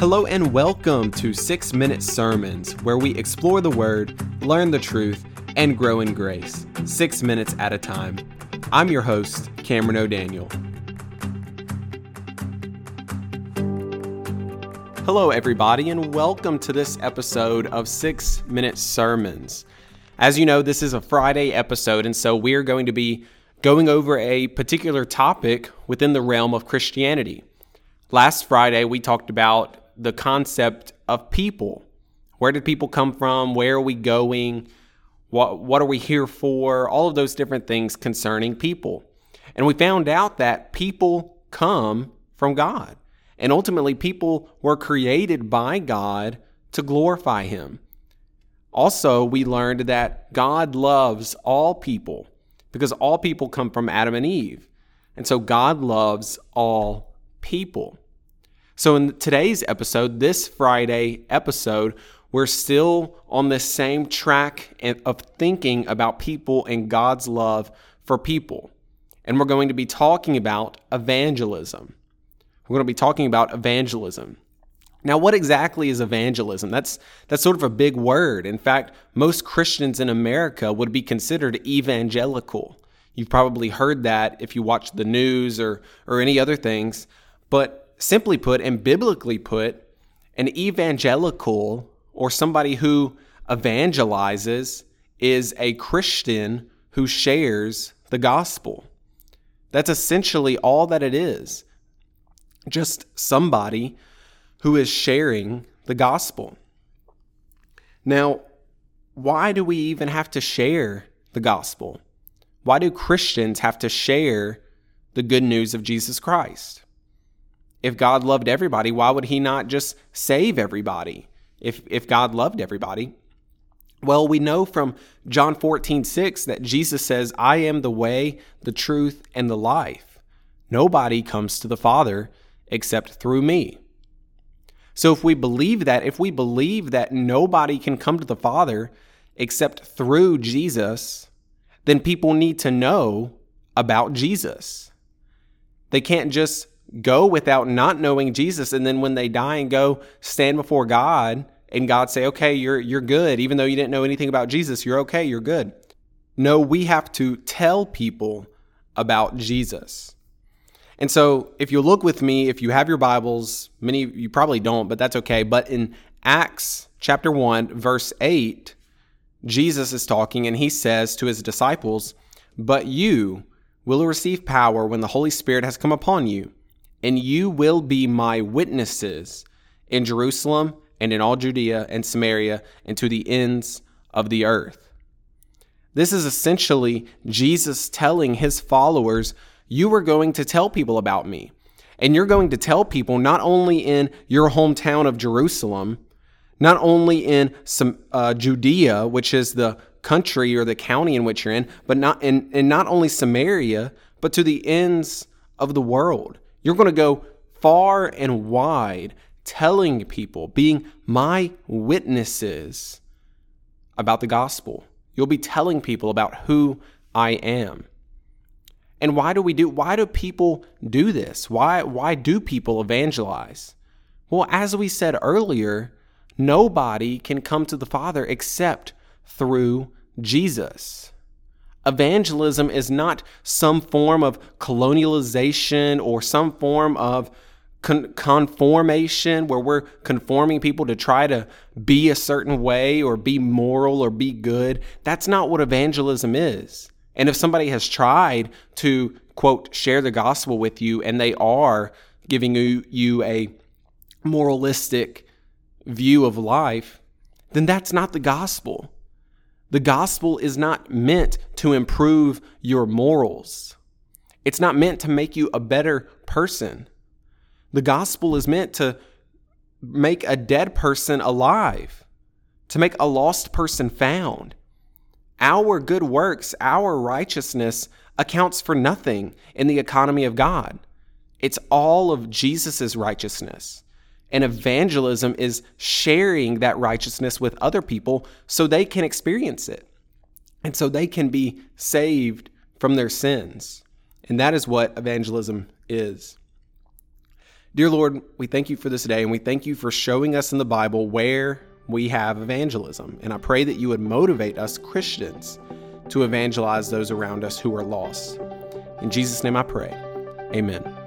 Hello and welcome to 6 Minute Sermons, where we explore the Word, learn the truth, and grow in grace, six minutes at a time. I'm your host, Cameron O'Daniel. Hello, everybody, and welcome to this episode of 6 Minute Sermons. As you know, this is a Friday episode, and so we're going to be going over a particular topic within the realm of Christianity. Last Friday, we talked about the concept of people. Where did people come from? Where are we going? What, what are we here for? All of those different things concerning people. And we found out that people come from God. And ultimately, people were created by God to glorify Him. Also, we learned that God loves all people because all people come from Adam and Eve. And so God loves all people. So, in today's episode, this Friday episode, we're still on the same track of thinking about people and God's love for people. And we're going to be talking about evangelism. We're going to be talking about evangelism. Now, what exactly is evangelism? That's that's sort of a big word. In fact, most Christians in America would be considered evangelical. You've probably heard that if you watch the news or or any other things. But simply put and biblically put, an evangelical or somebody who evangelizes is a Christian who shares the gospel. That's essentially all that it is. Just somebody who is sharing the gospel. Now, why do we even have to share the gospel? Why do Christians have to share the good news of Jesus Christ? If God loved everybody, why would he not just save everybody if, if God loved everybody? Well, we know from John 14, 6 that Jesus says, I am the way, the truth, and the life. Nobody comes to the Father except through me. So if we believe that, if we believe that nobody can come to the Father except through Jesus, then people need to know about Jesus. They can't just go without not knowing Jesus and then when they die and go stand before God and God say, "Okay, you're you're good even though you didn't know anything about Jesus, you're okay, you're good." No, we have to tell people about Jesus. And so, if you look with me, if you have your Bibles, many you probably don't, but that's okay, but in Acts chapter 1 verse 8, Jesus is talking and he says to his disciples, "But you will receive power when the Holy Spirit has come upon you." And you will be my witnesses in Jerusalem and in all Judea and Samaria and to the ends of the earth. This is essentially Jesus telling his followers, You are going to tell people about me. And you're going to tell people not only in your hometown of Jerusalem, not only in some, uh, Judea, which is the country or the county in which you're in, but not in, and not only Samaria, but to the ends of the world. You're going to go far and wide telling people, being my witnesses about the gospel. You'll be telling people about who I am. And why do we do why do people do this? Why why do people evangelize? Well, as we said earlier, nobody can come to the Father except through Jesus. Evangelism is not some form of colonialization or some form of con- conformation where we're conforming people to try to be a certain way or be moral or be good. That's not what evangelism is. And if somebody has tried to, quote, share the gospel with you and they are giving you, you a moralistic view of life, then that's not the gospel. The gospel is not meant to improve your morals. It's not meant to make you a better person. The gospel is meant to make a dead person alive, to make a lost person found. Our good works, our righteousness accounts for nothing in the economy of God. It's all of Jesus' righteousness. And evangelism is sharing that righteousness with other people so they can experience it and so they can be saved from their sins. And that is what evangelism is. Dear Lord, we thank you for this day and we thank you for showing us in the Bible where we have evangelism. And I pray that you would motivate us Christians to evangelize those around us who are lost. In Jesus' name I pray. Amen.